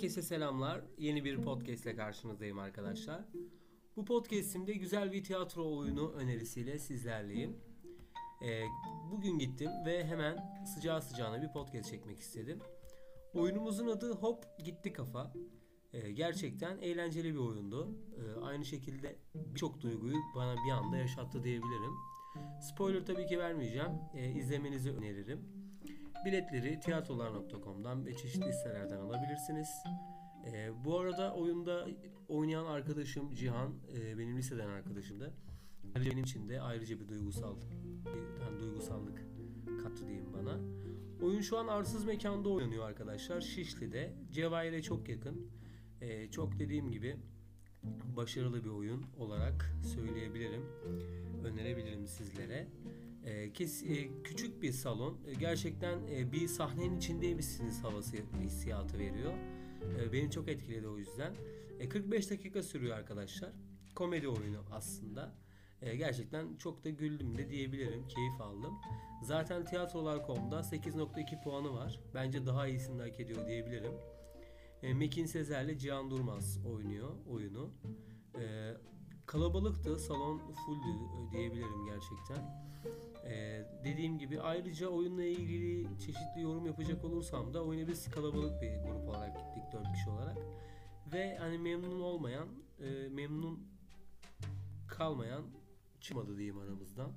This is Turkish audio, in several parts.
Herkese selamlar. Yeni bir podcast ile karşınızdayım arkadaşlar. Bu podcastimde güzel bir tiyatro oyunu önerisiyle sizlerleyim. Ee, bugün gittim ve hemen sıcağı sıcağına bir podcast çekmek istedim. Oyunumuzun adı Hop Gitti Kafa. Ee, gerçekten eğlenceli bir oyundu. Ee, aynı şekilde birçok duyguyu bana bir anda yaşattı diyebilirim. Spoiler tabii ki vermeyeceğim. Ee, izlemenizi öneririm. Biletleri tiyatrolar.com'dan ve çeşitli sitelerden alabilirsiniz. Ee, bu arada oyunda oynayan arkadaşım Cihan, e, benim liseden arkadaşımdı. Benim için de ayrıca bir duygusal, bir, yani duygusallık kattı diyeyim bana. Oyun şu an arsız mekanda oynanıyor arkadaşlar. Şişli'de. Cevahir'e çok yakın. Ee, çok dediğim gibi başarılı bir oyun olarak söyleyebilirim. Önerebilirim sizlere. E, kes, e, küçük bir salon. E, gerçekten e, bir sahnenin içindeymişsiniz havası hissiyatı veriyor. E, beni çok etkiledi o yüzden. E, 45 dakika sürüyor arkadaşlar. Komedi oyunu aslında. E, gerçekten çok da güldüm de diyebilirim. Keyif aldım. Zaten tiyatrolar.com'da 8.2 puanı var. Bence daha iyisini hak ediyor diyebilirim. E, Mekin Sezer'le Cihan Durmaz oynuyor oyunu. E, kalabalıktı. Salon fulldü diyebilirim gerçekten. Ee, dediğim gibi ayrıca oyunla ilgili çeşitli yorum yapacak olursam da oyuna biz kalabalık bir grup olarak gittik 4 kişi olarak ve hani memnun olmayan e, memnun kalmayan çıkmadı diyeyim aramızdan.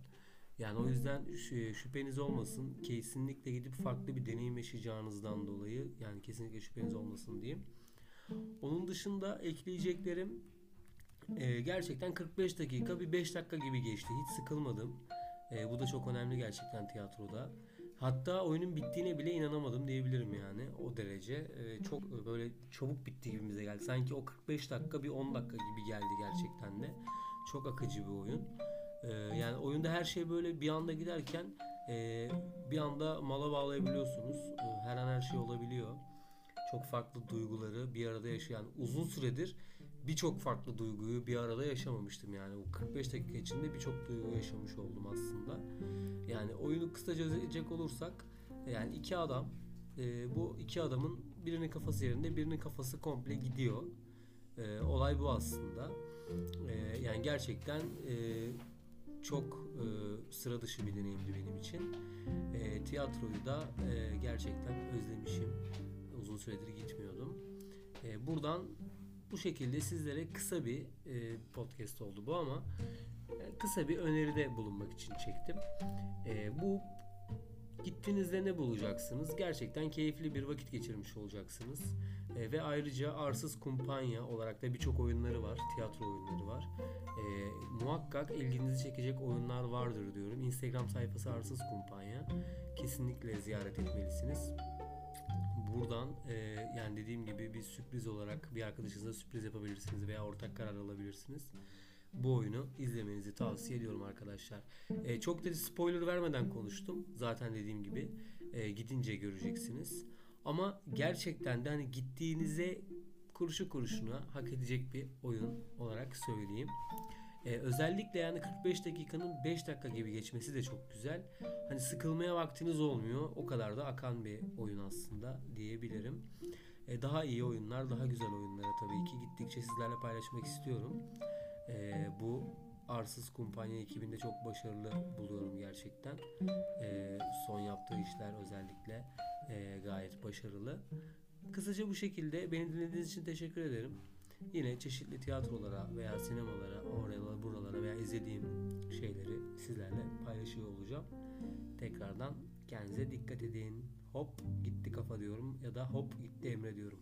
Yani o yüzden şüpheniz olmasın. Kesinlikle gidip farklı bir deneyim yaşayacağınızdan dolayı yani kesinlikle şüpheniz olmasın diyeyim. Onun dışında ekleyeceklerim e, gerçekten 45 dakika bir 5 dakika gibi geçti. Hiç sıkılmadım. E, bu da çok önemli gerçekten tiyatroda. Hatta oyunun bittiğine bile inanamadım diyebilirim yani o derece. E, çok böyle çabuk bitti gibimize geldi. Sanki o 45 dakika bir 10 dakika gibi geldi gerçekten de. Çok akıcı bir oyun. E, yani oyunda her şey böyle bir anda giderken e, bir anda mala bağlayabiliyorsunuz. E, her an her şey olabiliyor çok farklı duyguları bir arada yaşayan uzun süredir birçok farklı duyguyu bir arada yaşamamıştım yani bu 45 dakika içinde birçok duygu yaşamış oldum aslında. Yani oyunu kısaca özetleyecek olursak yani iki adam e, bu iki adamın birinin kafası yerinde birinin kafası komple gidiyor. E, olay bu aslında. E, yani gerçekten e, çok e, sıra dışı bir deneyimdi benim için. E, tiyatroyu da e, gerçekten özlemişim uzun süredir gitmiyordum. E, buradan bu şekilde sizlere kısa bir e, podcast oldu bu ama e, kısa bir öneride bulunmak için çektim. E, bu gittiğinizde ne bulacaksınız? Gerçekten keyifli bir vakit geçirmiş olacaksınız. E, ve ayrıca Arsız Kumpanya olarak da birçok oyunları var. Tiyatro oyunları var. E, muhakkak ilginizi çekecek oyunlar vardır diyorum. Instagram sayfası Arsız Kumpanya. Kesinlikle ziyaret etmelisiniz buradan e, yani dediğim gibi bir sürpriz olarak bir arkadaşınıza sürpriz yapabilirsiniz veya ortak karar alabilirsiniz. Bu oyunu izlemenizi tavsiye ediyorum arkadaşlar. E, çok da spoiler vermeden konuştum. Zaten dediğim gibi e, gidince göreceksiniz. Ama gerçekten de hani gittiğinize kuruşu kuruşuna hak edecek bir oyun olarak söyleyeyim. Ee, özellikle yani 45 dakikanın 5 dakika gibi geçmesi de çok güzel. Hani sıkılmaya vaktiniz olmuyor. O kadar da akan bir oyun aslında diyebilirim. Ee, daha iyi oyunlar, daha güzel oyunlara tabii ki gittikçe sizlerle paylaşmak istiyorum. Ee, bu Arsız Kumpanya ekibinde çok başarılı buluyorum gerçekten. Ee, son yaptığı işler özellikle e, gayet başarılı. Kısaca bu şekilde beni dinlediğiniz için teşekkür ederim. Yine çeşitli tiyatrolara veya sinemalara, oralara, buralara veya izlediğim şeyleri sizlerle paylaşıyor olacağım. Tekrardan kendinize dikkat edin. Hop gitti kafa diyorum ya da hop gitti Emre diyorum.